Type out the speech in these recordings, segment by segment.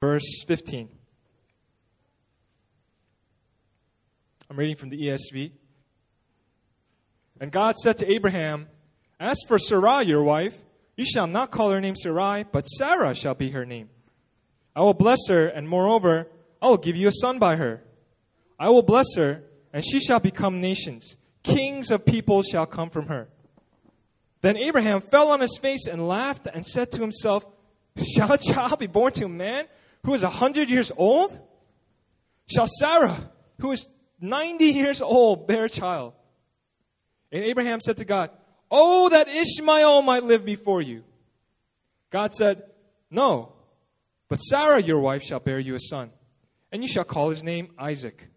verse 15. I'm reading from the ESV. And God said to Abraham, As for Sarai, your wife, you shall not call her name Sarai, but Sarah shall be her name. I will bless her, and moreover, I will give you a son by her. I will bless her, and she shall become nations. Kings of peoples shall come from her. Then Abraham fell on his face and laughed and said to himself, Shall a child be born to a man who is a hundred years old? Shall Sarah, who is ninety years old, bear a child? And Abraham said to God, Oh, that Ishmael might live before you. God said, No, but Sarah, your wife, shall bear you a son, and you shall call his name Isaac.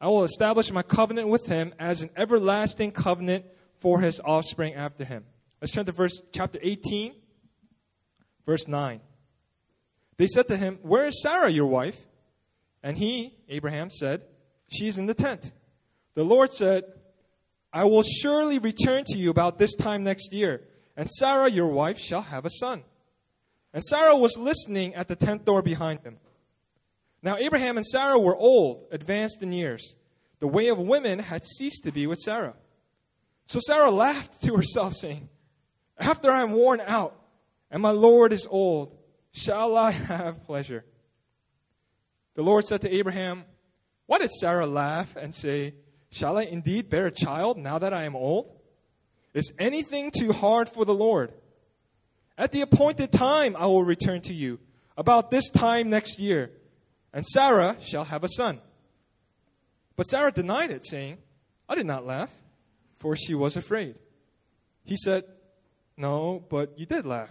I will establish my covenant with him as an everlasting covenant for his offspring after him. Let's turn to verse chapter 18, verse 9. They said to him, Where is Sarah, your wife? And he, Abraham, said, She is in the tent. The Lord said, I will surely return to you about this time next year, and Sarah, your wife, shall have a son. And Sarah was listening at the tent door behind him. Now, Abraham and Sarah were old, advanced in years. The way of women had ceased to be with Sarah. So Sarah laughed to herself, saying, After I am worn out and my Lord is old, shall I have pleasure? The Lord said to Abraham, Why did Sarah laugh and say, Shall I indeed bear a child now that I am old? Is anything too hard for the Lord? At the appointed time I will return to you, about this time next year, and Sarah shall have a son. But Sarah denied it, saying, I did not laugh, for she was afraid. He said, No, but you did laugh.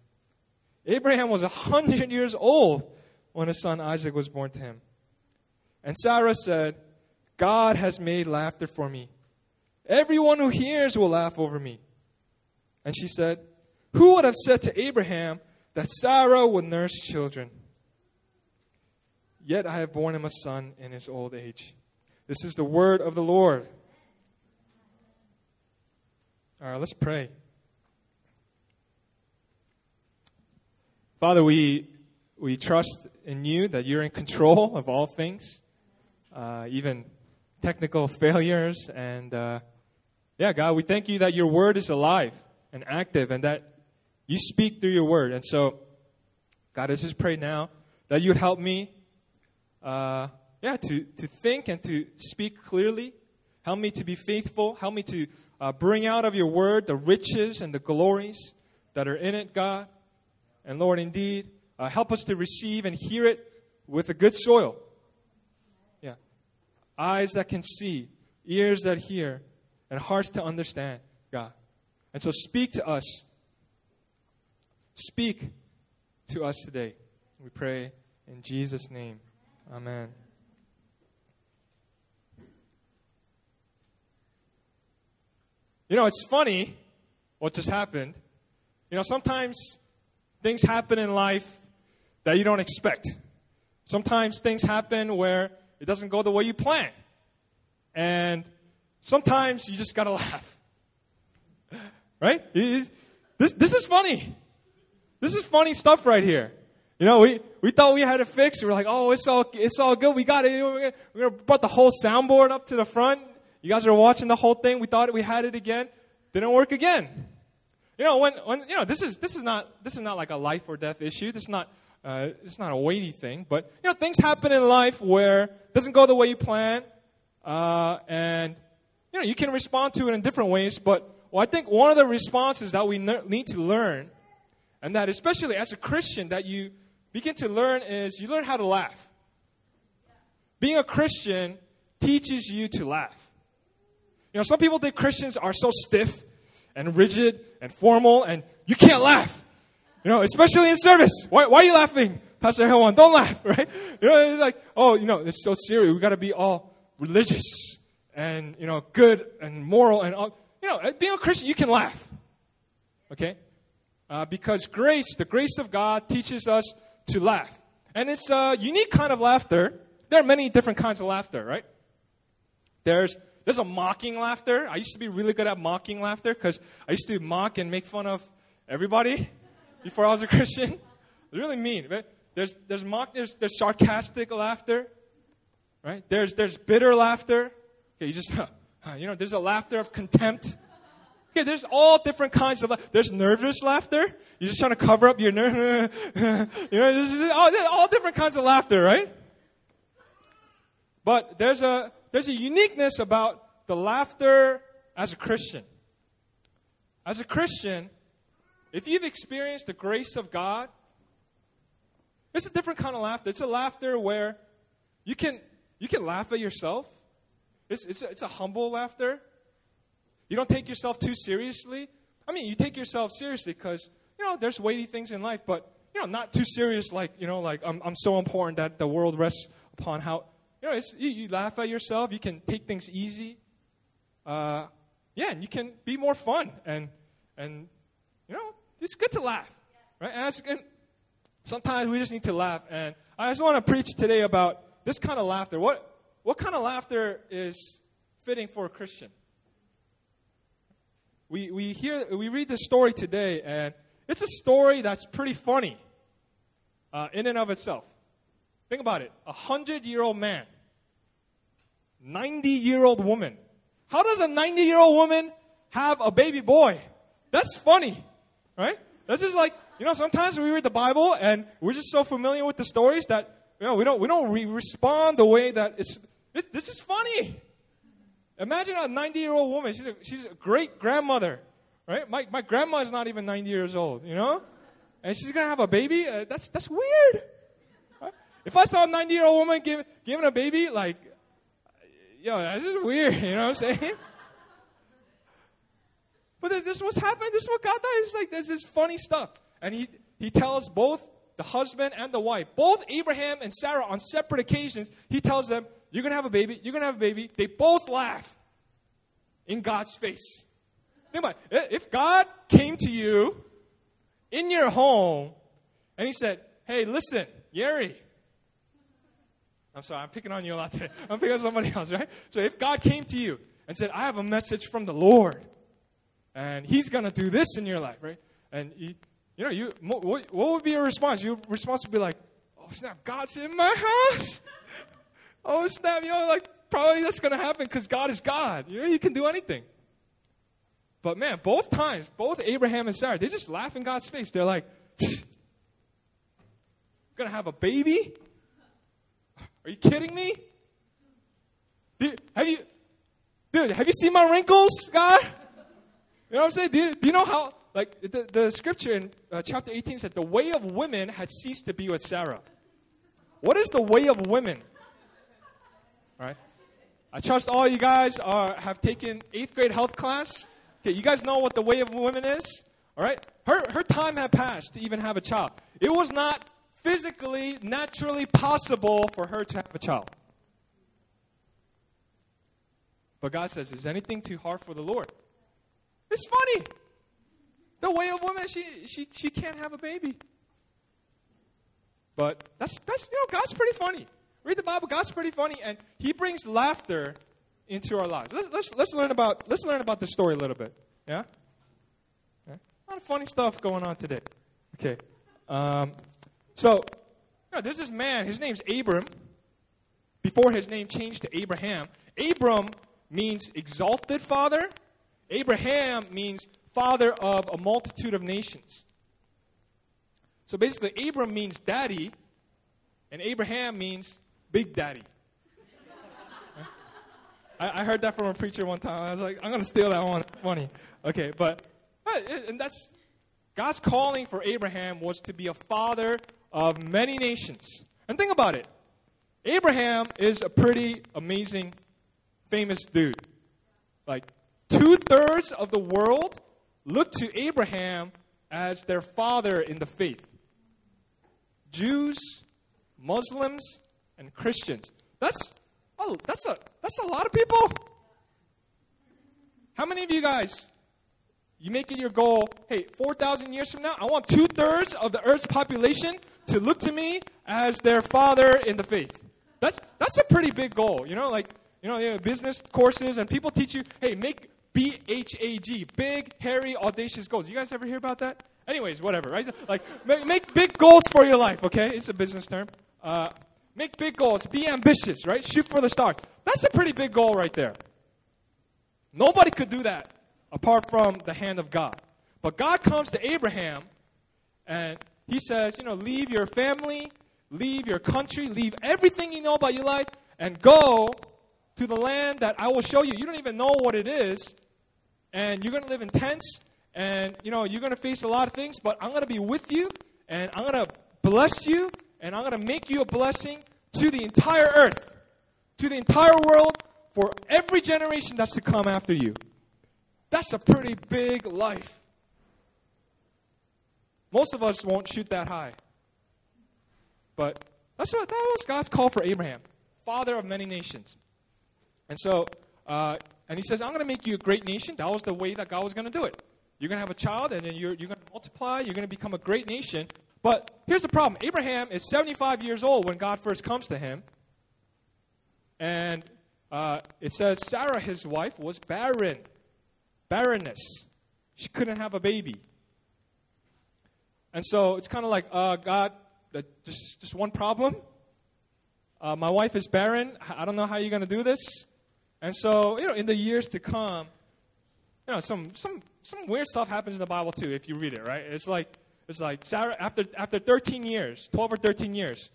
Abraham was a hundred years old when his son Isaac was born to him. And Sarah said, God has made laughter for me. Everyone who hears will laugh over me. And she said, Who would have said to Abraham that Sarah would nurse children? Yet I have borne him a son in his old age. This is the word of the Lord. All right, let's pray. Father, we, we trust in you that you're in control of all things, uh, even technical failures. And uh, yeah, God, we thank you that your word is alive and active and that you speak through your word. And so, God, I just pray now that you would help me uh, yeah, to, to think and to speak clearly. Help me to be faithful. Help me to uh, bring out of your word the riches and the glories that are in it, God. And Lord, indeed, uh, help us to receive and hear it with a good soil. Yeah. Eyes that can see, ears that hear, and hearts to understand, God. And so speak to us. Speak to us today. We pray in Jesus' name. Amen. You know, it's funny what just happened. You know, sometimes things happen in life that you don't expect. Sometimes things happen where it doesn't go the way you plan. And sometimes you just gotta laugh. Right? This, this is funny. This is funny stuff right here. You know, we, we thought we had it fixed. We were like, oh, it's all, it's all good. We got it. We're going to put the whole soundboard up to the front. You guys are watching the whole thing. We thought we had it again. Didn't work again. You know, when, when, you know, this is, this is not, this is not like a life or death issue. This is not, uh, it's not a weighty thing. But, you know, things happen in life where it doesn't go the way you plan. Uh, and, you know, you can respond to it in different ways. But well, I think one of the responses that we need to learn, and that especially as a Christian, that you begin to learn is you learn how to laugh. Being a Christian teaches you to laugh. You know, some people think Christians are so stiff and rigid and formal and you can't laugh. You know, especially in service. Why, why are you laughing? Pastor Helwan, don't laugh, right? You know, it's like, oh, you know, it's so serious. We got to be all religious and, you know, good and moral and all. You know, being a Christian, you can laugh. Okay? Uh, because grace, the grace of God, teaches us to laugh. And it's a unique kind of laughter. There are many different kinds of laughter, right? There's there's a mocking laughter. I used to be really good at mocking laughter because I used to mock and make fun of everybody before I was a Christian. Really mean. There's there's mock there's there's sarcastic laughter, right? There's there's bitter laughter. Okay, you just you know there's a laughter of contempt. Okay, there's all different kinds of. There's nervous laughter. You're just trying to cover up your nerve. you know, there's all, all different kinds of laughter, right? But there's a there's a uniqueness about the laughter as a Christian. As a Christian, if you've experienced the grace of God, it's a different kind of laughter. It's a laughter where you can you can laugh at yourself. It's it's a, it's a humble laughter. You don't take yourself too seriously. I mean, you take yourself seriously because you know there's weighty things in life, but you know not too serious like you know like I'm I'm so important that the world rests upon how you know, you, you, laugh at yourself. You can take things easy. Uh, yeah, and you can be more fun. And, and you know, it's good to laugh. Right? And, and sometimes we just need to laugh. And I just want to preach today about this kind of laughter. What, what kind of laughter is fitting for a Christian? We, we, hear, we read this story today, and it's a story that's pretty funny uh, in and of itself. Think about it. A hundred year old man, 90 year old woman. How does a 90 year old woman have a baby boy? That's funny, right? That's just like, you know, sometimes we read the Bible and we're just so familiar with the stories that, you know, we don't, we don't re- respond the way that it's, this, this is funny. Imagine a 90 year old woman. She's a, she's a great grandmother, right? My, my grandma is not even 90 years old, you know? And she's going to have a baby? Uh, that's, that's weird. If I saw a 90 year old woman give, giving a baby, like, yo, that's just weird, you know what I'm saying? But this is what's happening. This is what God does. It's like there's this funny stuff. And he, he tells both the husband and the wife, both Abraham and Sarah on separate occasions, he tells them, You're going to have a baby. You're going to have a baby. They both laugh in God's face. Think about it. If God came to you in your home and he said, Hey, listen, Yeri, I'm sorry, I'm picking on you a lot today. I'm picking on somebody else, right? So if God came to you and said, I have a message from the Lord, and He's going to do this in your life, right? And you, you know, you, what, what would be your response? Your response would be like, oh, snap, God's in my house. oh, snap, you know, like, probably that's going to happen because God is God. You know, you can do anything. But man, both times, both Abraham and Sarah, they just laugh in God's face. They're like, gonna have a baby? Are you kidding me? have you, dude, have you seen my wrinkles, God? You know what I'm saying? Do you, do you know how, like, the, the scripture in uh, chapter 18 said, the way of women had ceased to be with Sarah. What is the way of women? All right. I trust all you guys are, have taken eighth grade health class. Okay, you guys know what the way of women is? All right. Her, her time had passed to even have a child. It was not physically, naturally possible for her to have a child. But God says, Is anything too hard for the Lord? It's funny. The way of woman, she, she, she can't have a baby. But that's, that's, you know, God's pretty funny. Read the Bible, God's pretty funny, and He brings laughter into our lives. Let's, let's, let's, learn, about, let's learn about the story a little bit. Yeah? A lot of funny stuff going on today. Okay. Um, so, you know, there's this man, his name's Abram. Before his name changed to Abraham. Abram means exalted father. Abraham means father of a multitude of nations. So basically, Abram means daddy, and Abraham means big daddy. I, I, heard that from a preacher one time. I was like, I'm going to steal that one. Funny. Okay, but, and that's God's calling for Abraham was to be a father of many nations. And think about it Abraham is a pretty amazing, famous dude. Like, two thirds of the world look to Abraham as their father in the faith. Jews, Muslims, and Christians. That's oh, that's a that's a lot of people. How many of you guys you make it your goal? Hey, four thousand years from now, I want two thirds of the Earth's population to look to me as their father in the faith. That's that's a pretty big goal. You know, like you know, you know business courses and people teach you, hey, make B H A G, big, hairy, audacious goals. You guys ever hear about that? Anyways, whatever, right? Like, make, make big goals for your life, okay? It's a business term. Uh, make big goals. Be ambitious, right? Shoot for the stars. That's a pretty big goal right there. Nobody could do that apart from the hand of God. But God comes to Abraham and he says, you know, leave your family, leave your country, leave everything you know about your life, and go to the land that I will show you. You don't even know what it is, and you're going to live in tents, and you know you're going to face a lot of things. But I'm going to be with you, and I'm going to bless you, and I'm going to make you a blessing to the entire earth, to the entire world, for every generation that's to come after you. That's a pretty big life. Most of us won't shoot that high. But that's what that was God's call for Abraham, father of many nations. And so, uh, and he says, I'm going to make you a great nation. That was the way that God was going to do it. You're going to have a child, and then you're, you're going to multiply. You're going to become a great nation. But here's the problem Abraham is 75 years old when God first comes to him. And uh, it says Sarah, his wife, was barren. Barrenness. She couldn't have a baby. And so it's kind of like, uh, God, uh, just, just one problem. Uh, my wife is barren. I don't know how you're going to do this. And so, you know, in the years to come, you know, some, some, some weird stuff happens in the Bible too if you read it, right? It's like, it's like Sarah, after, after 13 years, 12 or 13 years.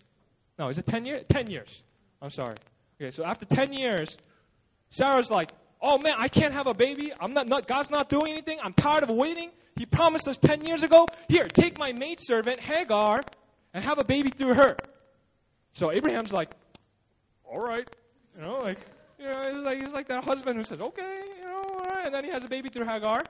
No, is it 10 years? 10 years. I'm sorry. Okay, so after 10 years, Sarah's like, oh man, I can't have a baby. I'm not, not, God's not doing anything. I'm tired of waiting. He promised us 10 years ago, here, take my maidservant, Hagar, and have a baby through her. So Abraham's like, all right. You know, like, you know, it's like, he's like that husband who says, okay, you know, all right. And then he has a baby through Hagar.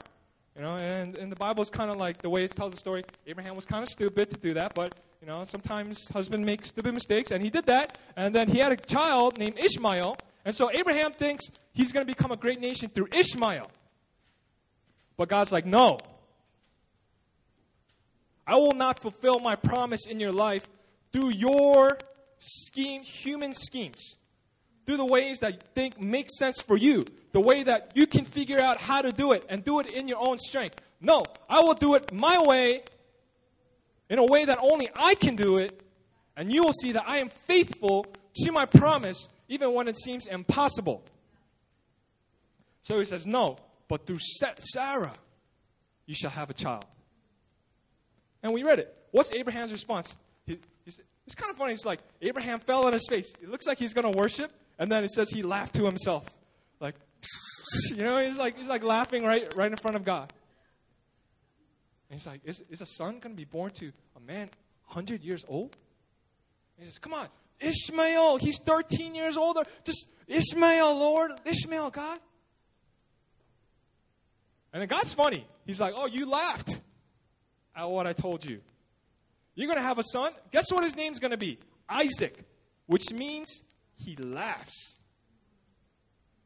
You know, and, and the Bible's kind of like the way it tells the story. Abraham was kind of stupid to do that, but you know, sometimes husband makes stupid mistakes, and he did that. And then he had a child named Ishmael, and so Abraham thinks he's going to become a great nation through Ishmael. But God's like, no. I will not fulfill my promise in your life through your scheme, human schemes through the ways that you think make sense for you, the way that you can figure out how to do it and do it in your own strength. No, I will do it my way, in a way that only I can do it, and you will see that I am faithful to my promise, even when it seems impossible. So he says, No, but through Sarah, you shall have a child. And we read it. What's Abraham's response? He, it's kind of funny. It's like Abraham fell on his face. It looks like he's going to worship. And then it says he laughed to himself. Like, you know, he's like, he's like laughing right, right in front of God. And he's like, is, is a son going to be born to a man 100 years old? And he says, come on, Ishmael, he's 13 years older. Just Ishmael, Lord, Ishmael, God. And then God's funny. He's like, oh, you laughed at what I told you. You're going to have a son. Guess what his name's going to be? Isaac, which means he laughs.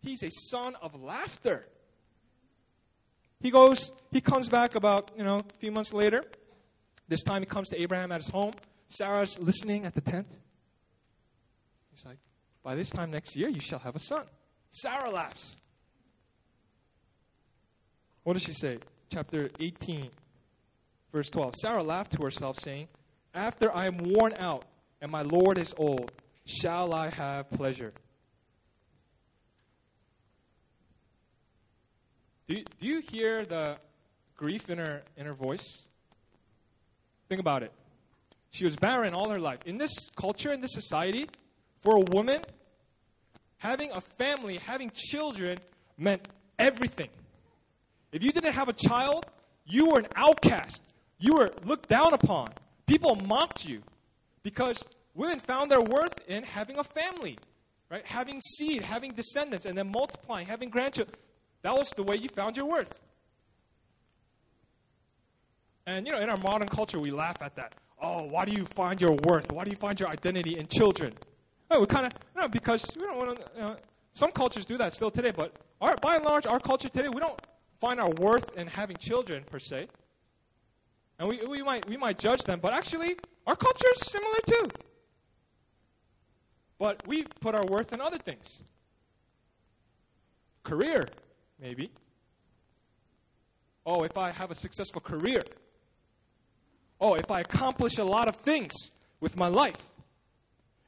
He's a son of laughter. He goes, he comes back about, you know, a few months later. This time he comes to Abraham at his home. Sarah's listening at the tent. He's like, By this time next year, you shall have a son. Sarah laughs. What does she say? Chapter 18, verse 12. Sarah laughed to herself, saying, After I am worn out and my Lord is old, shall I have pleasure. Do you, do you hear the grief in her, in her voice? Think about it. She was barren all her life. In this culture, in this society, for a woman, having a family, having children meant everything. If you didn't have a child, you were an outcast. You were looked down upon. People mocked you because Women found their worth in having a family, right? Having seed, having descendants, and then multiplying, having grandchildren. That was the way you found your worth. And you know, in our modern culture, we laugh at that. Oh, why do you find your worth? Why do you find your identity in children? Oh, we kind of, you know, because we don't want to. Some cultures do that still today, but our, by and large, our culture today, we don't find our worth in having children per se. And we, we might we might judge them, but actually, our culture is similar too. But we put our worth in other things. Career, maybe. Oh, if I have a successful career. Oh, if I accomplish a lot of things with my life.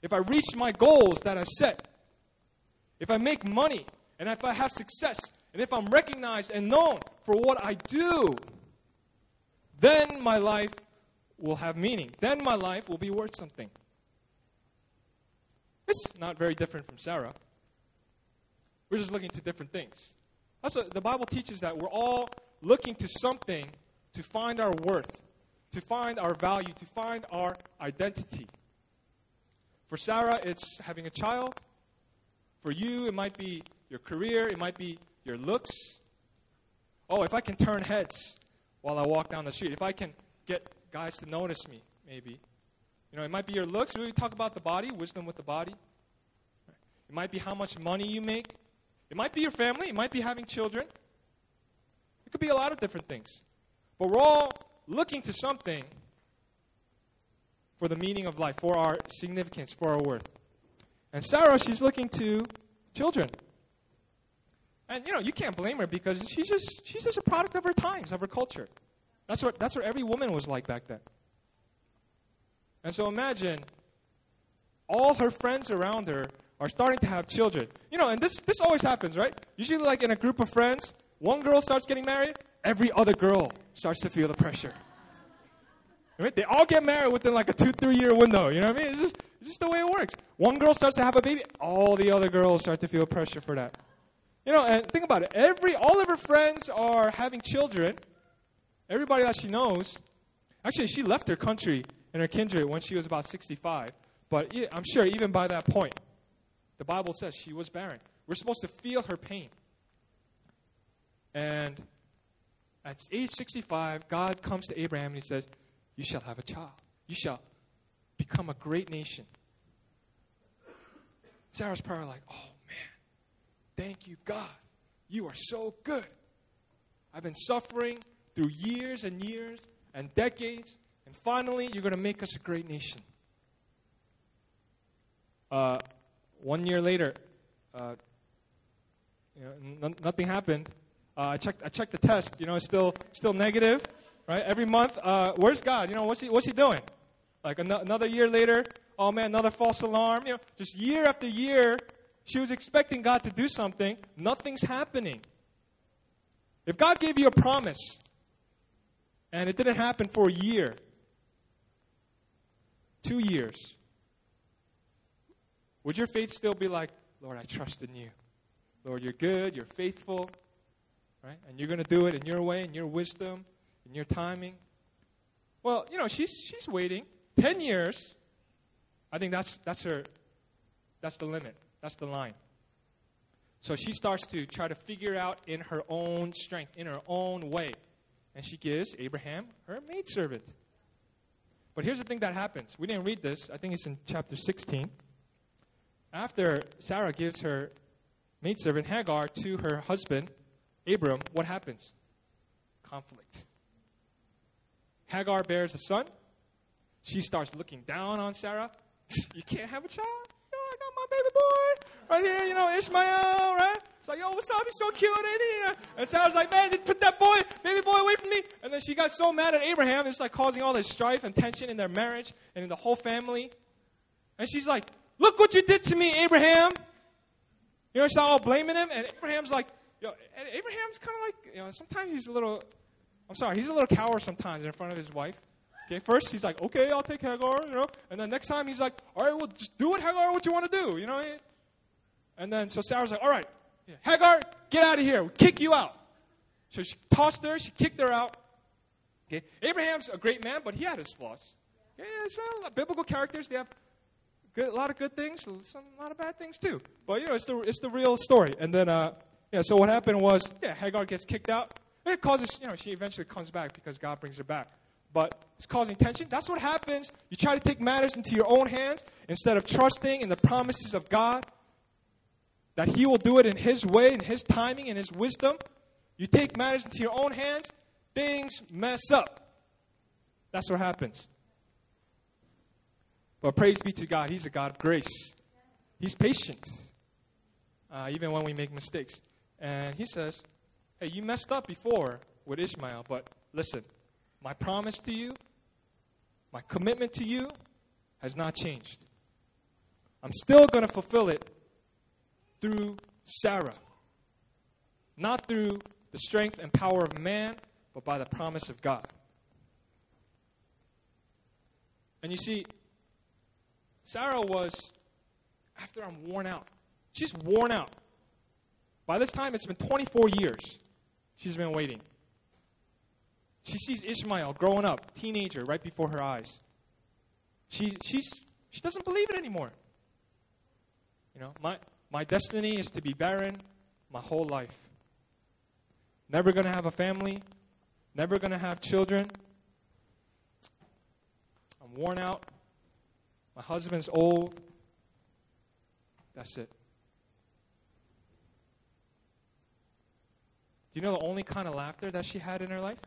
If I reach my goals that I've set. If I make money and if I have success and if I'm recognized and known for what I do, then my life will have meaning. Then my life will be worth something. It's not very different from Sarah. We're just looking to different things. What the Bible teaches that we're all looking to something to find our worth, to find our value, to find our identity. For Sarah, it's having a child. For you, it might be your career, it might be your looks. Oh, if I can turn heads while I walk down the street, if I can get guys to notice me, maybe. You know, it might be your looks. We talk about the body, wisdom with the body. It might be how much money you make. It might be your family. It might be having children. It could be a lot of different things. But we're all looking to something for the meaning of life, for our significance, for our worth. And Sarah, she's looking to children. And you know, you can't blame her because she's just she's just a product of her times, of her culture. That's what that's what every woman was like back then. And so imagine all her friends around her are starting to have children. You know, and this this always happens, right? Usually like in a group of friends, one girl starts getting married, every other girl starts to feel the pressure. They all get married within like a two, three year window. You know what I mean? It's just, it's just the way it works. One girl starts to have a baby, all the other girls start to feel pressure for that. You know, and think about it. Every, all of her friends are having children. Everybody that she knows. Actually, she left her country and her kindred when she was about 65. But I'm sure even by that point, the Bible says she was barren. We're supposed to feel her pain. And at age 65, God comes to Abraham and he says, You shall have a child. You shall become a great nation. Sarah's probably like, Oh man, thank you, God. You are so good. I've been suffering through years and years and decades, and finally, you're going to make us a great nation. Uh, one year later, uh, you know, n- nothing happened. Uh, I checked. I checked the test. You know, it's still still negative, right? Every month, uh, where's God? You know, what's he what's he doing? Like an- another year later, oh man, another false alarm. You know, just year after year, she was expecting God to do something. Nothing's happening. If God gave you a promise, and it didn't happen for a year, two years, would your faith still be like, Lord, I trust in you? Lord, you're good, you're faithful, right? And you're going to do it in your way, in your wisdom, in your timing. Well, you know, she's, she's waiting 10 years. I think that's, that's her, that's the limit, that's the line. So she starts to try to figure out in her own strength, in her own way. And she gives Abraham her maidservant. But here's the thing that happens. We didn't read this. I think it's in chapter 16. After Sarah gives her maidservant Hagar to her husband, Abram, what happens? Conflict. Hagar bears a son. She starts looking down on Sarah. you can't have a child? Yo, I got my baby boy right here, you know, Ishmael, right? It's like, yo, what's up? He's so cute, ain't he? And uh, Sarah's like, man, put that boy, baby boy away from me. And then she got so mad at Abraham, it's like causing all this strife and tension in their marriage and in the whole family. And she's like, look what you did to me, Abraham. You know, she's all oh, blaming him. And Abraham's like, yo, Abraham's kind of like, you know, sometimes he's a little, I'm sorry, he's a little coward sometimes in front of his wife. Okay, first he's like, okay, I'll take Hagar, you know, and then next time he's like, all right, well, just do it, Hagar, what you want to do, you know. And then so Sarah's like, all right, Hagar, get out of here, we'll kick you out. So she tossed her, she kicked her out. Okay, Abraham's a great man, but he had his flaws. Yeah, so biblical characters, they have good, a lot of good things, some, a lot of bad things too. But you know, it's the it's the real story. And then, uh, yeah, so what happened was, yeah, Hagar gets kicked out. It causes, you know, she eventually comes back because God brings her back. but it's causing tension. That's what happens. You try to take matters into your own hands instead of trusting in the promises of God that He will do it in His way, in His timing, in His wisdom. You take matters into your own hands, things mess up. That's what happens. But praise be to God, He's a God of grace. He's patient, uh, even when we make mistakes. And He says, Hey, you messed up before with Ishmael, but listen, my promise to you, my commitment to you has not changed. I'm still going to fulfill it through Sarah. Not through the strength and power of man, but by the promise of God. And you see, Sarah was, after I'm worn out, she's worn out. By this time, it's been 24 years she's been waiting. She sees Ishmael growing up, teenager, right before her eyes. She, she's, she doesn't believe it anymore. You know, my, my destiny is to be barren my whole life. Never going to have a family, never going to have children. I'm worn out. My husband's old. That's it. Do you know the only kind of laughter that she had in her life?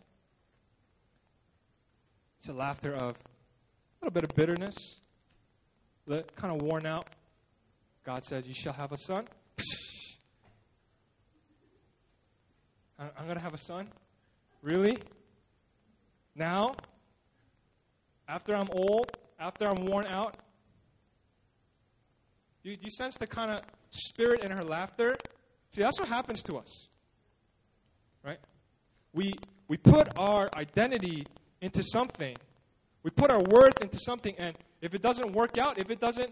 It's a laughter of a little bit of bitterness, kind of worn out. God says, You shall have a son. I'm going to have a son? Really? Now? After I'm old? After I'm worn out? Do you, you sense the kind of spirit in her laughter? See, that's what happens to us. We, we put our identity into something. We put our worth into something, and if it doesn't work out, if it doesn't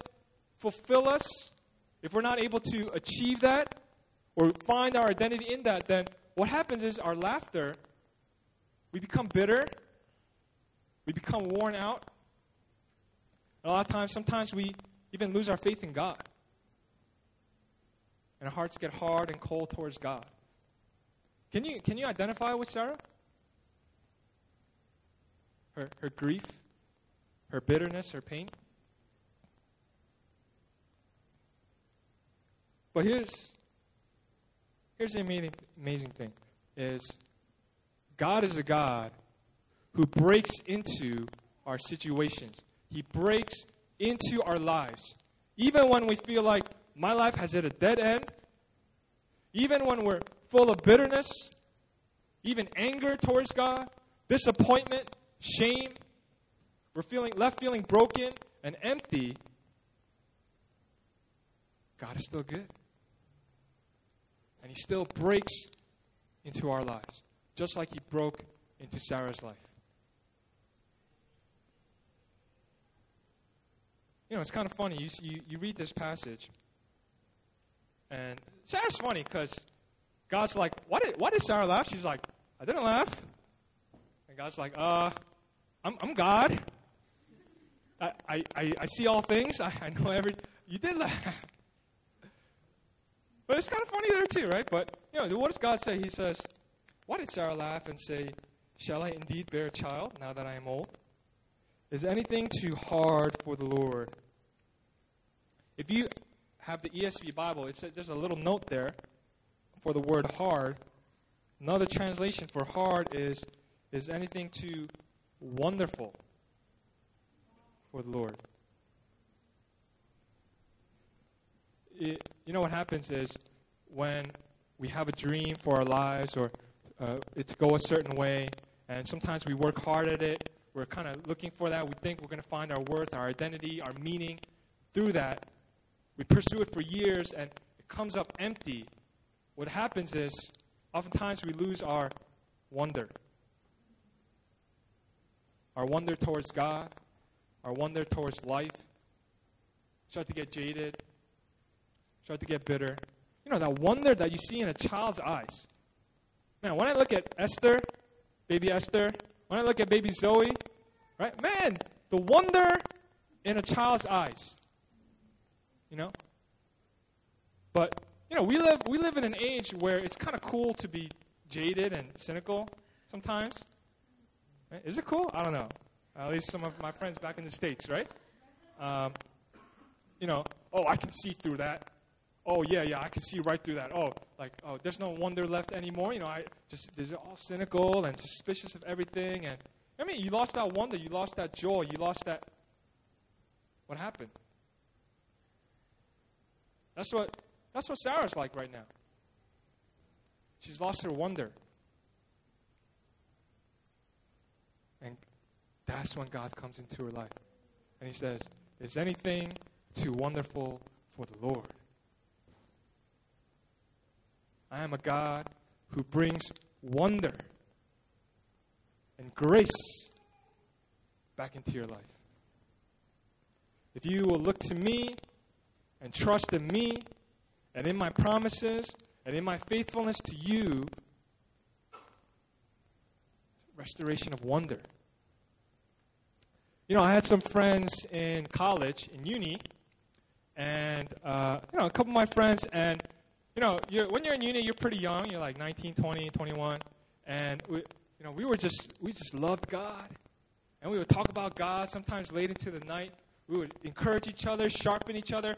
fulfill us, if we're not able to achieve that or find our identity in that, then what happens is our laughter, we become bitter, we become worn out. A lot of times, sometimes we even lose our faith in God. And our hearts get hard and cold towards God. Can you, can you identify with Sarah? her, her grief, her bitterness, her pain. But here's, here's the amazing, amazing thing is God is a God who breaks into our situations. He breaks into our lives. Even when we feel like my life has hit a dead end, even when we're full of bitterness, even anger towards God, disappointment, shame, we're feeling left feeling broken and empty, God is still good. And he still breaks into our lives, just like he broke into Sarah's life. You know, it's kind of funny. You, you, you read this passage, and Sarah's funny because God's like, why did, why did Sarah laugh? She's like, I didn't laugh. And God's like, uh, I'm, I'm God. I, I, I see all things. I, I know every. You did laugh. But it's kind of funny there too, right? But, you know, what does God say? He says, Why did Sarah laugh and say, Shall I indeed bear a child now that I am old? Is anything too hard for the Lord? If you have the ESV Bible, it says there's a little note there for the word hard. Another translation for hard is is anything too wonderful for the Lord. It, you know what happens is when we have a dream for our lives or uh, it's go a certain way, and sometimes we work hard at it. We're kind of looking for that. We think we're going to find our worth, our identity, our meaning through that. We pursue it for years, and it comes up empty. What happens is, oftentimes we lose our wonder our wonder towards God, our wonder towards life, start to get jaded, start to get bitter. You know, that wonder that you see in a child's eyes. Man, when I look at Esther, baby Esther, when I look at baby Zoe, right? Man, the wonder in a child's eyes. You know? But, you know, we live we live in an age where it's kind of cool to be jaded and cynical sometimes. Right? Is it cool? I don't know. At least some of my friends back in the States, right? Um, you know, oh, I can see through that. Oh, yeah, yeah, I can see right through that. Oh, like, oh, there's no wonder left anymore. You know, I just, they're all cynical and suspicious of everything. And, I mean, you lost that wonder. You lost that joy. You lost that. What happened? That's what, that's what Sarah's like right now. She's lost her wonder. And that's when God comes into her life. And he says, Is anything too wonderful for the Lord? I am a God who brings wonder and grace back into your life. If you will look to me and trust in me and in my promises and in my faithfulness to you, restoration of wonder. You know, I had some friends in college, in uni, and, uh, you know, a couple of my friends, and, you know, you're, when you're in uni, you're pretty young. You're like 19, 20, 21. And, we, you know, we were just, we just loved God. And we would talk about God sometimes late into the night. We would encourage each other, sharpen each other,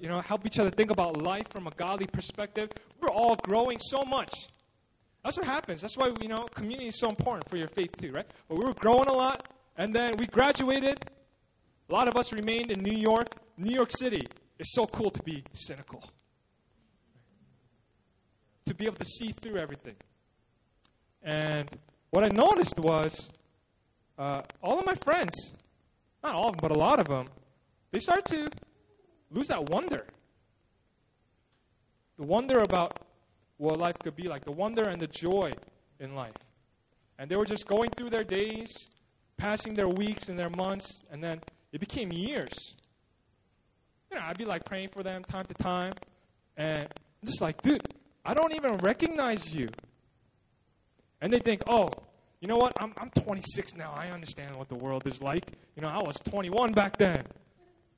you know, help each other think about life from a godly perspective. We're all growing so much. That's what happens. That's why, you know, community is so important for your faith too, right? But we were growing a lot, and then we graduated. A lot of us remained in New York. New York City is so cool to be cynical, to be able to see through everything. And what I noticed was uh, all of my friends, not all of them, but a lot of them, they start to lose that wonder. The wonder about what life could be like, the wonder and the joy in life. And they were just going through their days, passing their weeks and their months, and then it became years. You know, I'd be like praying for them time to time, and I'm just like, dude, I don't even recognize you. And they think, oh, you know what? I'm, I'm 26 now. I understand what the world is like. You know, I was 21 back then.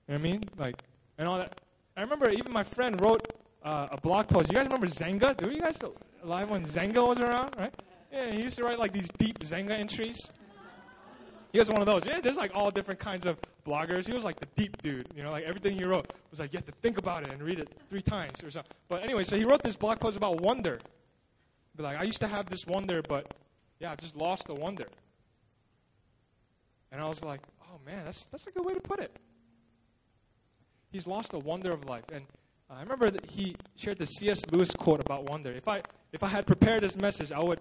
You know what I mean? Like, and all that. I remember even my friend wrote uh, a blog post. You guys remember Xanga? Do you guys alive when Xanga was around? Right? Yeah, he used to write like these deep Xanga entries. He was one of those. Yeah, there's like all different kinds of bloggers. He was like the deep dude. You know, like everything he wrote was like you have to think about it and read it three times or something. But anyway, so he wrote this blog post about wonder. But like I used to have this wonder, but yeah, I just lost the wonder. And I was like, oh man, that's that's a good way to put it. He's lost the wonder of life. And I remember that he shared the C.S. Lewis quote about wonder. If I if I had prepared this message, I would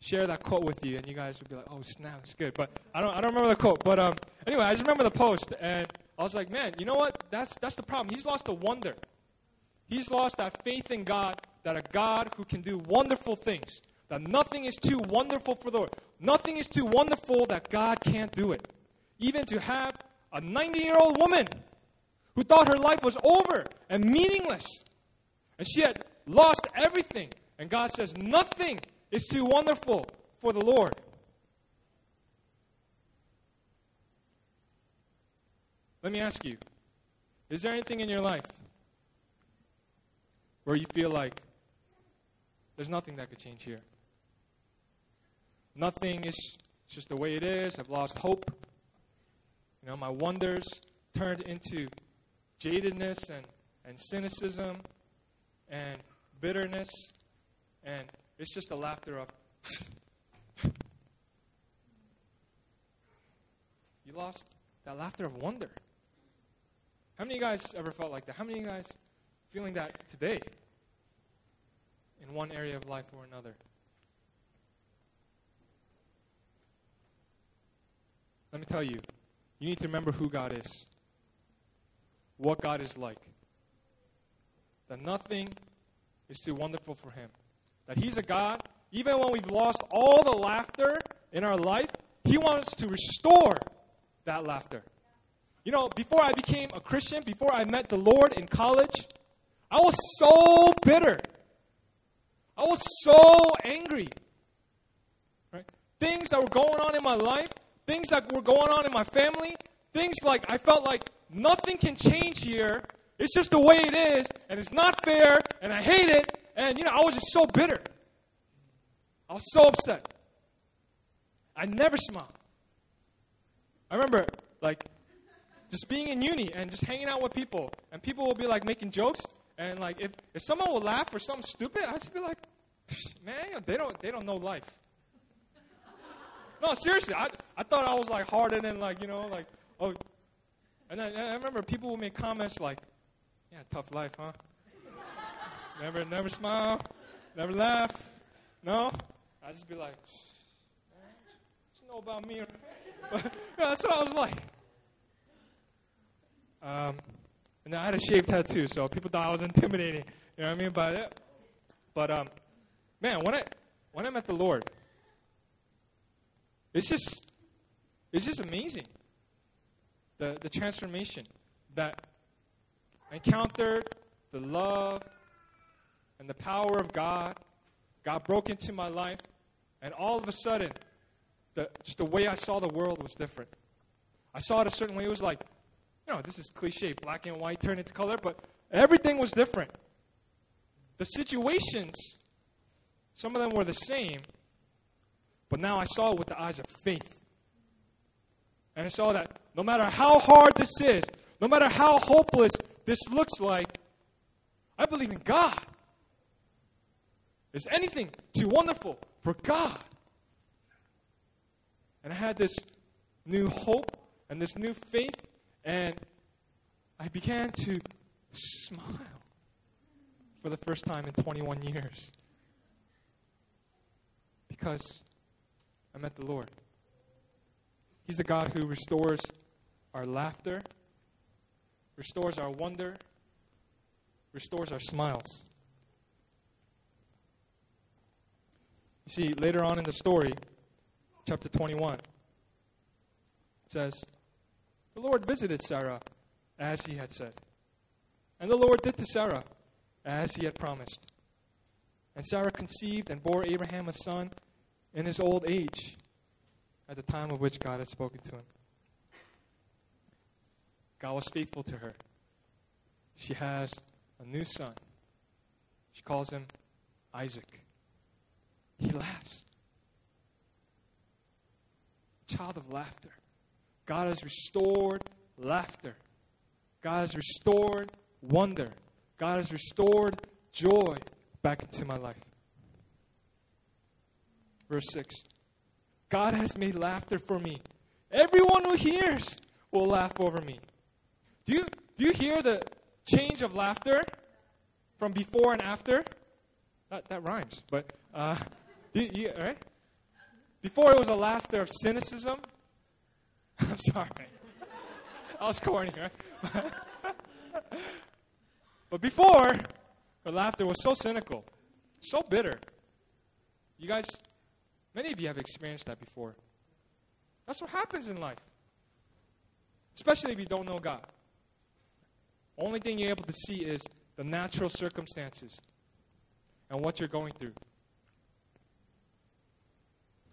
share that quote with you, and you guys would be like, "Oh snap, it's good." But I don't I don't remember the quote. But um, anyway, I just remember the post, and I was like, "Man, you know what? That's that's the problem. He's lost the wonder. He's lost that faith in God, that a God who can do wonderful things. That nothing is too wonderful for the Lord. Nothing is too wonderful that God can't do it. Even to have a 90 year old woman who thought her life was over and meaningless. And she had lost everything. And God says, Nothing is too wonderful for the Lord. Let me ask you is there anything in your life where you feel like there's nothing that could change here? Nothing is just the way it is. I've lost hope. You know, my wonders turned into jadedness and, and cynicism and bitterness, and it's just the laughter of. you lost that laughter of wonder. How many of you guys ever felt like that? How many of you guys feeling that today in one area of life or another? Let me tell you, you need to remember who God is what God is like. That nothing is too wonderful for Him. That He's a God, even when we've lost all the laughter in our life, He wants to restore that laughter. You know, before I became a Christian, before I met the Lord in college, I was so bitter. I was so angry. Right? Things that were going on in my life, things that were going on in my family, things like I felt like Nothing can change here. It's just the way it is, and it's not fair, and I hate it. And, you know, I was just so bitter. I was so upset. I never smile. I remember, like, just being in uni and just hanging out with people, and people will be like making jokes, and like if, if someone will laugh for something stupid, I just be like, man, they don't they don't know life. no, seriously, I I thought I was like harder than like you know like oh, and and I remember people would make comments like, yeah, tough life, huh? never never smile, never laugh, no. I just be like, you know about me? But, that's what I was like. Um, and I had a shaved head too, so people thought I was intimidating. You know what I mean? But, but um, man, when I when I met the Lord, it's just it's just amazing. The the transformation that I encountered, the love and the power of God. God broke into my life, and all of a sudden, the, just the way I saw the world was different. I saw it a certain way. It was like, you know, this is cliche, black and white turn into color, but everything was different. The situations, some of them were the same, but now I saw it with the eyes of faith. And I saw that no matter how hard this is, no matter how hopeless this looks like, I believe in God. Is anything too wonderful for God? And I had this new hope and this new faith, and I began to smile for the first time in 21 years because I met the Lord. He's a God who restores our laughter, restores our wonder, restores our smiles. You see, later on in the story, chapter 21, says, The Lord visited Sarah as he had said. And the Lord did to Sarah as he had promised. And Sarah conceived and bore Abraham a son in his old age, at the time of which God had spoken to him. God was faithful to her. She has a new son. She calls him Isaac. He laughs child of laughter. God has restored laughter. God has restored wonder. God has restored joy back into my life. Verse 6 God has made laughter for me. Everyone who hears will laugh over me. Do you, do you hear the change of laughter from before and after? That, that rhymes, but uh, you, you, right? Before it was a laughter of cynicism. I'm sorry. I was corny, right? but before, the laughter was so cynical, so bitter. You guys, many of you have experienced that before. That's what happens in life. Especially if you don't know God. Only thing you're able to see is the natural circumstances and what you're going through.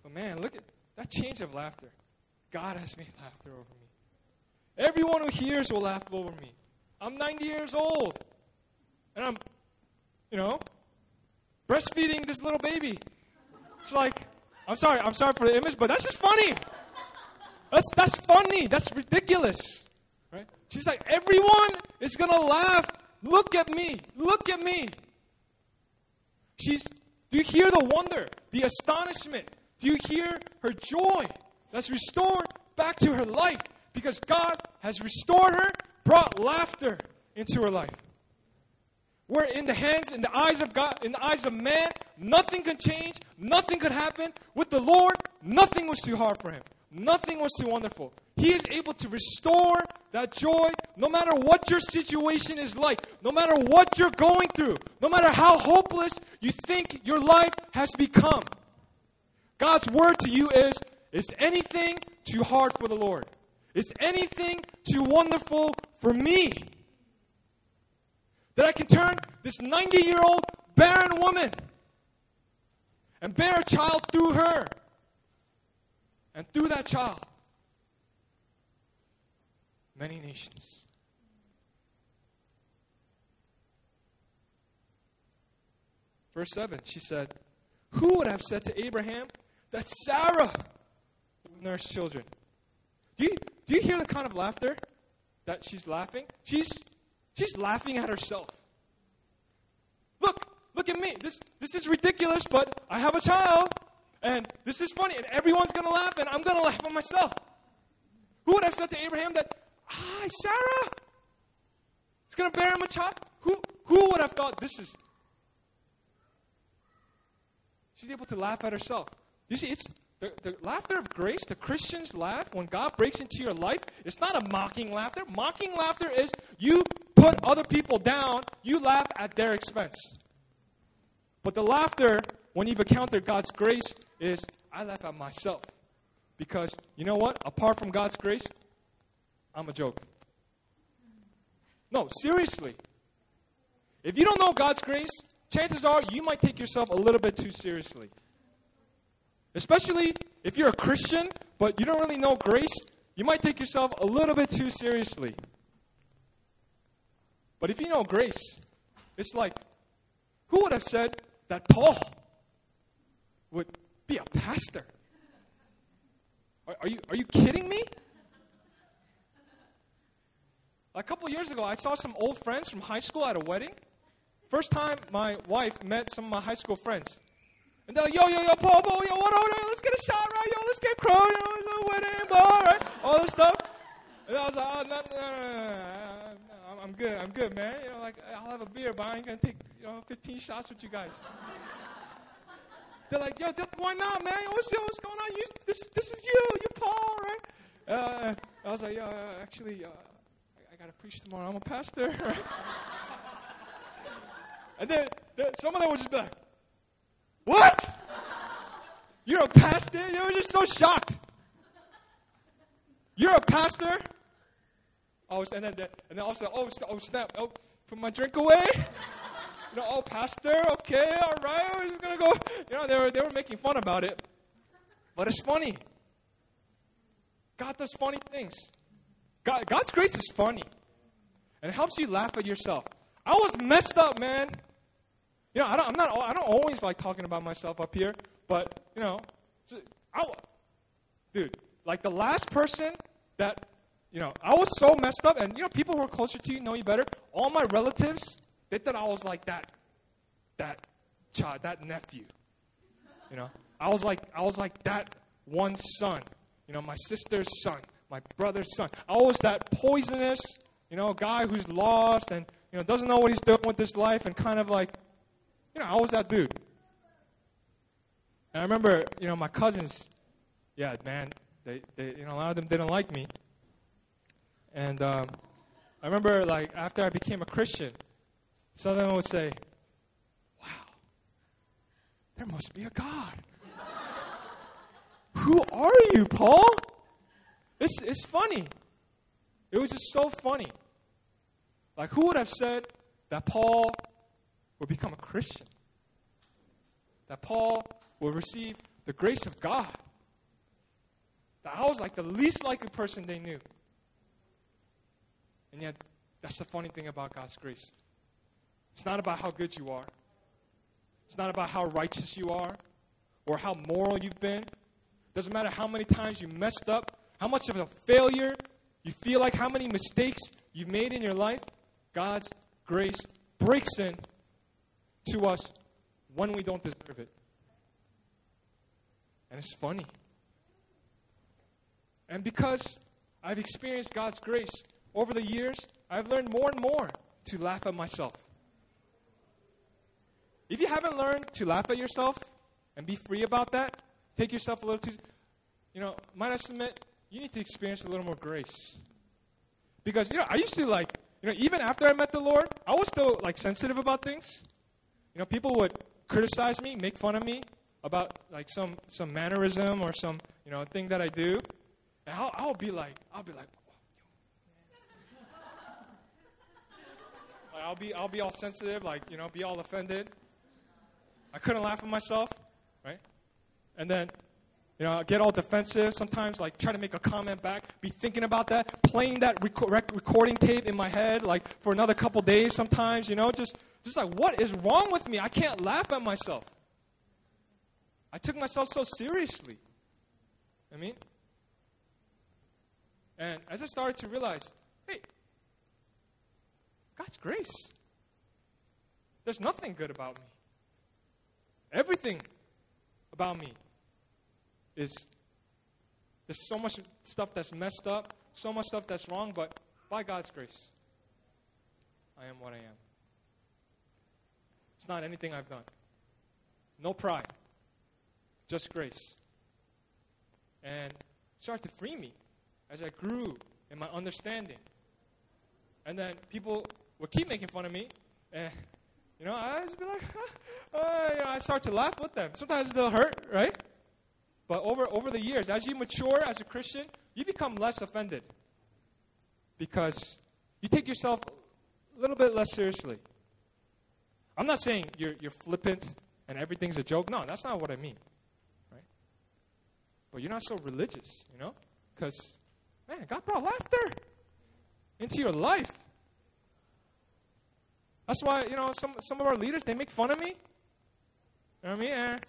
But man, look at that change of laughter. God has made laughter over me. Everyone who hears will laugh over me. I'm 90 years old. And I'm, you know, breastfeeding this little baby. It's like, I'm sorry, I'm sorry for the image, but that's just funny. That's, that's funny. That's ridiculous. Right? She's like, everyone is going to laugh. Look at me. Look at me. She's, do you hear the wonder, the astonishment, do you hear her joy that's restored back to her life because God has restored her, brought laughter into her life? Where in the hands, in the eyes of God, in the eyes of man, nothing could change, nothing could happen. With the Lord, nothing was too hard for him. Nothing was too wonderful. He is able to restore that joy no matter what your situation is like, no matter what you're going through, no matter how hopeless you think your life has become. God's word to you is Is anything too hard for the Lord? Is anything too wonderful for me? That I can turn this 90 year old barren woman and bear a child through her. And through that child, many nations. Verse 7, she said, Who would have said to Abraham, that Sarah nurse children. Do you, do you hear the kind of laughter that she's laughing? She's, she's laughing at herself. Look, look at me. This, this is ridiculous, but I have a child, and this is funny, and everyone's going to laugh, and I'm going to laugh at myself. Who would have said to Abraham that, ah, Sarah is going to bear him a child? Who, who would have thought this is. She's able to laugh at herself. You see, it's the, the laughter of grace, the Christians laugh when God breaks into your life. It's not a mocking laughter. Mocking laughter is you put other people down, you laugh at their expense. But the laughter, when you've encountered God's grace, is I laugh at myself. Because you know what? Apart from God's grace, I'm a joke. No, seriously. If you don't know God's grace, chances are you might take yourself a little bit too seriously. Especially if you're a Christian, but you don't really know grace, you might take yourself a little bit too seriously. But if you know grace, it's like, who would have said that Paul would be a pastor? Are, are you, are you kidding me? A couple years ago, I saw some old friends from high school at a wedding. First time my wife met some of my high school friends. And they're like, yo, yo, yo, Paul, Paul, yo, what, what, let's get a shot, right? Yo, let's get crowd, you know, wedding, ball, right? All this stuff. And I was like, oh, no, no, no, no, I'm good, I'm good, man. You know, like, I'll have a beer, but I ain't gonna take, you know, 15 shots with you guys. They're like, yo, why not, man? What's, yo, what's going on? You, this, this is you, you Paul, right? Uh, I was like, yo, uh, actually, uh, I, I gotta preach tomorrow. I'm a pastor, right? And then, then some of them would just be like, What? You're a pastor? They were just so shocked. You're a pastor? Oh, and then, and then also, oh, oh, snap, oh, put my drink away. You know, oh, pastor, okay, all right, we're just gonna go. You know, they were they were making fun about it, but it's funny. God does funny things. God, God's grace is funny, and it helps you laugh at yourself. I was messed up, man. You know, I don't, I'm not, I don't always like talking about myself up here, but, you know, I, dude, like the last person that, you know, I was so messed up, and, you know, people who are closer to you know you better. All my relatives, they thought I was like that, that child, that nephew. You know, I was like, I was like that one son, you know, my sister's son, my brother's son. I was that poisonous, you know, guy who's lost and, you know, doesn't know what he's doing with his life and kind of like, you know, I was that dude. And I remember, you know, my cousins, yeah, man, they, they you know, a lot of them didn't like me. And um, I remember, like, after I became a Christian, some of them would say, wow, there must be a God. Who are you, Paul? It's, it's funny. It was just so funny. Like, who would have said that Paul would become a Christian. That Paul would receive the grace of God. That I was like the least likely person they knew. And yet, that's the funny thing about God's grace. It's not about how good you are. It's not about how righteous you are or how moral you've been. Doesn't matter how many times you messed up, how much of a failure you feel like, how many mistakes you've made in your life. God's grace breaks in to us when we don't deserve it. And it's funny. And because I've experienced God's grace over the years, I've learned more and more to laugh at myself. If you haven't learned to laugh at yourself and be free about that, take yourself a little too, you know, might I submit, you need to experience a little more grace. Because, you know, I used to like, you know, even after I met the Lord, I was still like sensitive about things. You know, people would criticize me, make fun of me about like some some mannerism or some you know thing that I do, and I'll, I'll be like, I'll be like, I'll be I'll be all sensitive, like you know, be all offended. I couldn't laugh at myself, right? And then you know, I get all defensive sometimes, like try to make a comment back, be thinking about that, playing that rec- recording tape in my head, like for another couple days sometimes, you know, just, just like, what is wrong with me? I can't laugh at myself. I took myself so seriously. I mean, And as I started to realize, hey, God's grace. There's nothing good about me. Everything about me is there's so much stuff that's messed up, so much stuff that's wrong, but by God's grace, I am what I am. It's not anything I've done. No pride. Just grace. And started to free me as I grew in my understanding. And then people would keep making fun of me, and you know, I just be like, uh, you know, I start to laugh with them. Sometimes they'll hurt, right? But over over the years, as you mature as a Christian, you become less offended because you take yourself a little bit less seriously. I'm not saying you're you're flippant and everything's a joke. No, that's not what I mean, right? But you're not so religious, you know, because Man, God brought laughter into your life. That's why, you know, some, some of our leaders, they make fun of me. You know what I mean? And,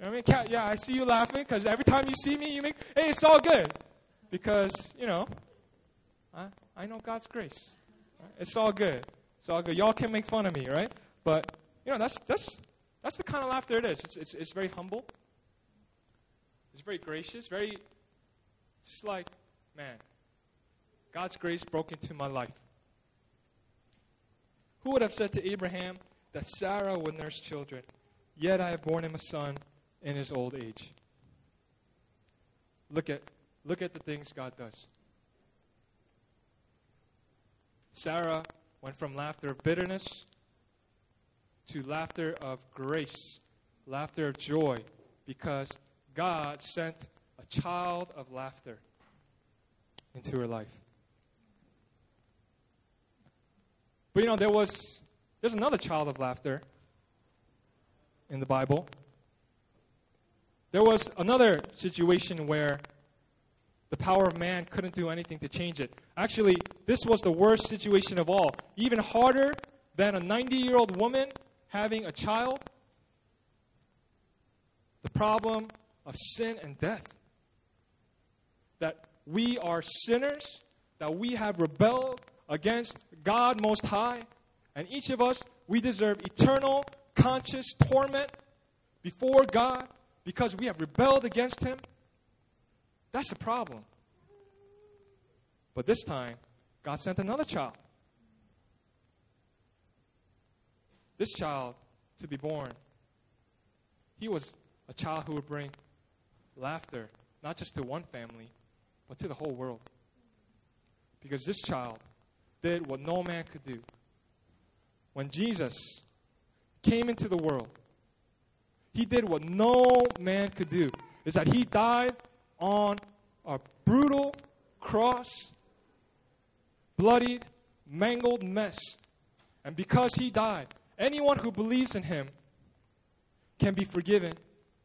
you know what I mean? Yeah, I see you laughing because every time you see me, you make, hey, it's all good. Because, you know, I, I know God's grace. It's all good. It's all good. Y'all can make fun of me, right? But, you know, that's, that's, that's the kind of laughter it is. It's, it's, it's very humble. It's very gracious, very, it's like, man, God's grace broke into my life. Who would have said to Abraham that Sarah would nurse children? Yet I have borne him a son in his old age. Look at, look at the things God does. Sarah went from laughter of bitterness to laughter of grace, laughter of joy, because God sent a child of laughter into her life. But you know, there was there's another child of laughter in the Bible. There was another situation where the power of man couldn't do anything to change it. Actually, this was the worst situation of all. Even harder than a 90 year old woman having a child. The problem of sin and death. That we are sinners, that we have rebelled against God Most High, and each of us, we deserve eternal, conscious torment before God because we have rebelled against Him. That's the problem. But this time, God sent another child. This child to be born, he was a child who would bring laughter, not just to one family, but to the whole world. Because this child did what no man could do. When Jesus came into the world, he did what no man could do. Is that he died on a brutal cross, bloodied, mangled mess. And because he died, anyone who believes in him can be forgiven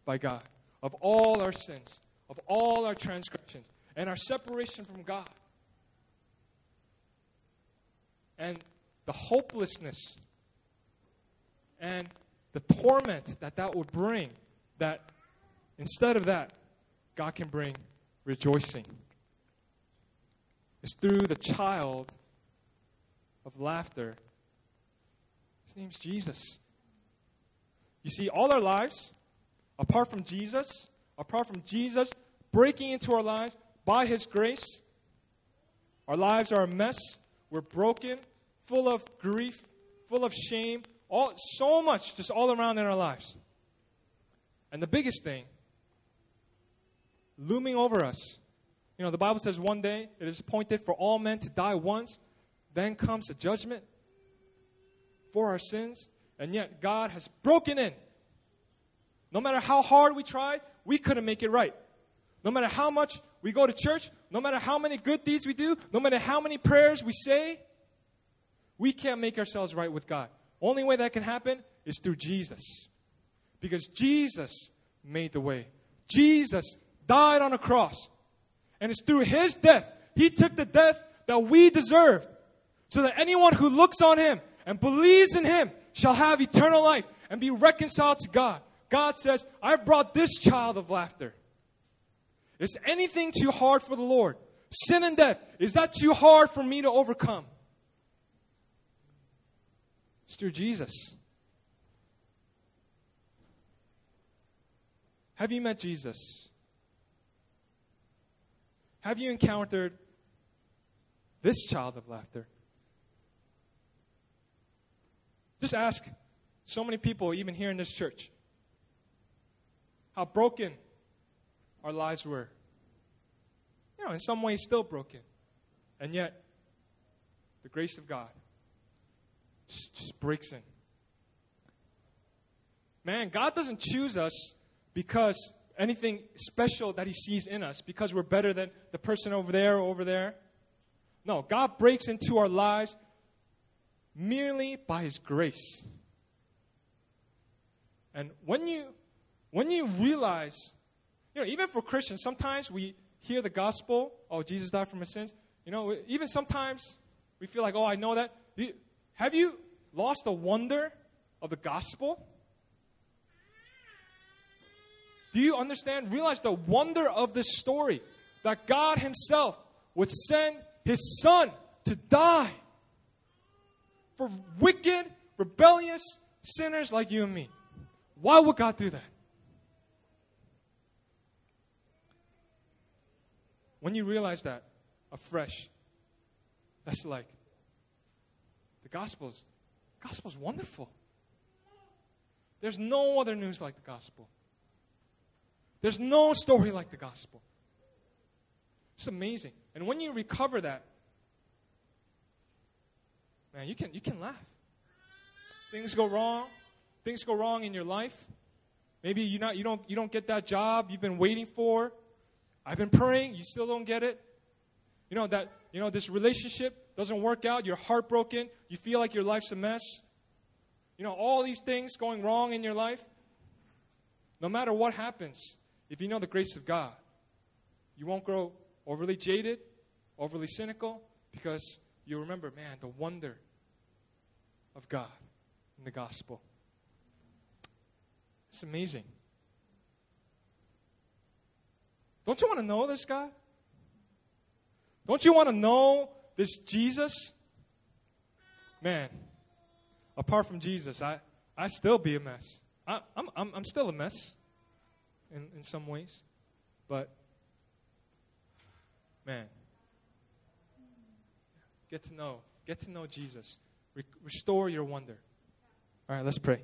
by God of all our sins, of all our transgressions and our separation from God. And the hopelessness and the torment that that would bring, that instead of that, God can bring rejoicing. It's through the child of laughter. His name's Jesus. You see, all our lives, apart from Jesus, apart from Jesus breaking into our lives, by His grace, our lives are a mess. We're broken, full of grief, full of shame, all, so much just all around in our lives. And the biggest thing, looming over us, you know, the Bible says one day it is appointed for all men to die once, then comes the judgment for our sins, and yet God has broken in. No matter how hard we tried, we couldn't make it right. No matter how much we go to church, no matter how many good deeds we do, no matter how many prayers we say, we can't make ourselves right with God. Only way that can happen is through Jesus. Because Jesus made the way. Jesus died on a cross. And it's through his death. He took the death that we deserved. So that anyone who looks on him and believes in him shall have eternal life and be reconciled to God. God says, I've brought this child of laughter. Is anything too hard for the Lord? Sin and death, is that too hard for me to overcome? It's through Jesus. Have you met Jesus? Have you encountered this child of laughter? Just ask so many people, even here in this church, how broken our lives were. You know, in some ways, still broken. And yet, the grace of God just breaks in. Man, God doesn't choose us because anything special that He sees in us, because we're better than the person over there or over there. No, God breaks into our lives merely by His grace. And when you when you realize, you know, even for Christians, sometimes we hear the gospel, oh, Jesus died for my sins. You know, even sometimes we feel like, oh, I know that. Have you lost the wonder of the gospel? Do you understand? Realize the wonder of this story that God Himself would send His Son to die for wicked, rebellious sinners like you and me. Why would God do that? When you realize that afresh, that's like the gospel's gospel's wonderful. There's no other news like the gospel. There's no story like the gospel. It's amazing. And when you recover that, man, you can you can laugh. Things go wrong, things go wrong in your life. Maybe you not you don't you don't get that job you've been waiting for. I've been praying, you still don't get it. You know that you know this relationship doesn't work out, you're heartbroken, you feel like your life's a mess. You know all these things going wrong in your life. No matter what happens, if you know the grace of God, you won't grow overly jaded, overly cynical because you remember, man, the wonder of God in the gospel. It's amazing. Don't you want to know this guy? Don't you want to know this Jesus? Man, apart from Jesus, I, I still be a mess. I, I'm, I'm, I'm still a mess in, in some ways. But, man, get to know. Get to know Jesus. Re- restore your wonder. All right, let's pray.